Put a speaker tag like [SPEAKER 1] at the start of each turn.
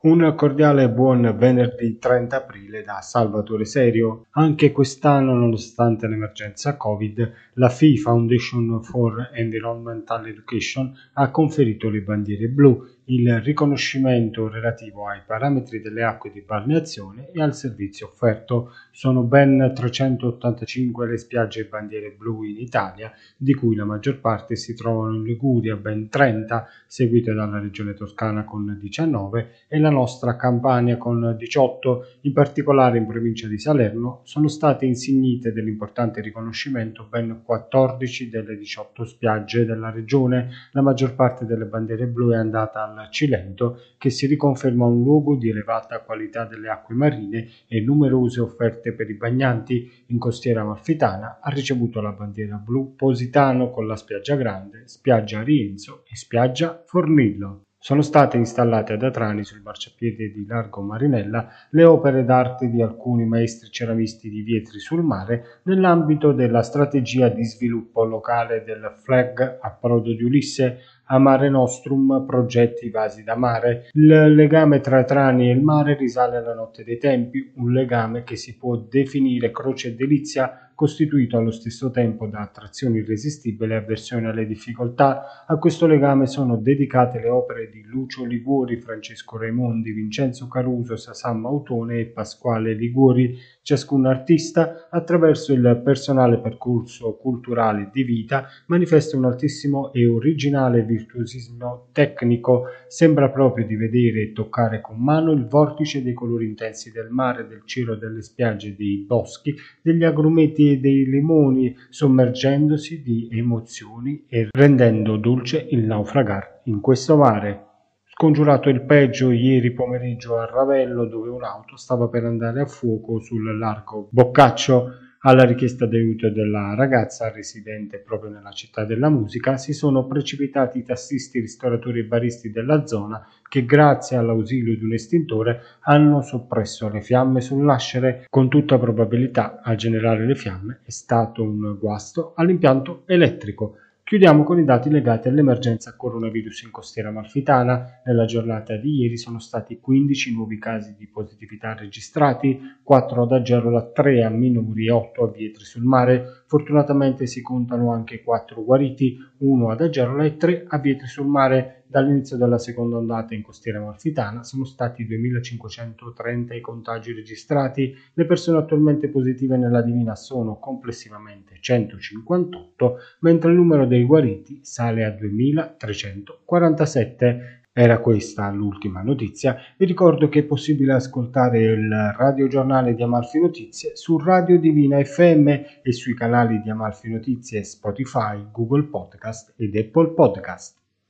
[SPEAKER 1] Un cordiale buon venerdì 30 aprile da Salvatore Serio. Anche quest'anno, nonostante l'emergenza Covid, la FI Foundation for Environmental Education ha conferito le bandiere blu il riconoscimento relativo ai parametri delle acque di balneazione e al servizio offerto. Sono ben 385 le spiagge e bandiere blu in Italia, di cui la maggior parte si trovano in Liguria, ben 30, seguite dalla regione Toscana con 19 e la nostra Campania con 18. In particolare in provincia di Salerno sono state insignite dell'importante riconoscimento ben 14 delle 18 spiagge della regione. La maggior parte delle bandiere blu è andata al Cilento che si riconferma un luogo di elevata qualità delle acque marine e numerose offerte per i bagnanti. In costiera amalfitana ha ricevuto la bandiera blu Positano con la spiaggia grande, spiaggia Rienzo e spiaggia Fornillo. Sono state installate ad Atrani sul marciapiede di Largo Marinella le opere d'arte di alcuni maestri ceramisti di Vietri sul Mare nell'ambito della strategia di sviluppo locale del FLAG Approdo di Ulisse a Mare Nostrum progetti vasi da mare. Il legame tra Trani e il mare risale alla notte dei tempi, un legame che si può definire croce e delizia costituito allo stesso tempo da attrazione irresistibile e avversione alle difficoltà. A questo legame sono dedicate le opere di Lucio Liguori, Francesco Raimondi, Vincenzo Caruso, Sasam Mautone e Pasquale Liguori, ciascun artista, attraverso il personale percorso culturale di vita, manifesta un altissimo e originale virtuosismo tecnico. Sembra proprio di vedere e toccare con mano il vortice dei colori intensi del mare, del cielo, delle spiagge, dei boschi, degli agrumeti dei limoni, sommergendosi di emozioni e rendendo dolce il naufragar in questo mare. Scongiurato il peggio ieri pomeriggio a Ravello dove un'auto stava per andare a fuoco sul largo Boccaccio alla richiesta d'aiuto della ragazza residente proprio nella città della musica, si sono precipitati i tassisti, ristoratori e baristi della zona che grazie all'ausilio di un estintore hanno soppresso le fiamme sull'ascere. Con tutta probabilità a generare le fiamme è stato un guasto all'impianto elettrico. Chiudiamo con i dati legati all'emergenza coronavirus in costiera amalfitana. Nella giornata di ieri sono stati 15 nuovi casi di positività registrati, 4 ad Agerola, 3 a Minuri e 8 a Vietri sul mare. Fortunatamente si contano anche 4 guariti, 1 ad Agerola e 3 a Vietri sul mare. Dall'inizio della seconda ondata in costiera amalfitana sono stati 2.530 i contagi registrati, le persone attualmente positive nella Divina sono complessivamente 158, mentre il numero dei guariti sale a 2.347. Era questa l'ultima notizia. Vi ricordo che è possibile ascoltare il radiogiornale di Amalfi Notizie su Radio Divina FM e sui canali di Amalfi Notizie Spotify, Google Podcast ed Apple Podcast.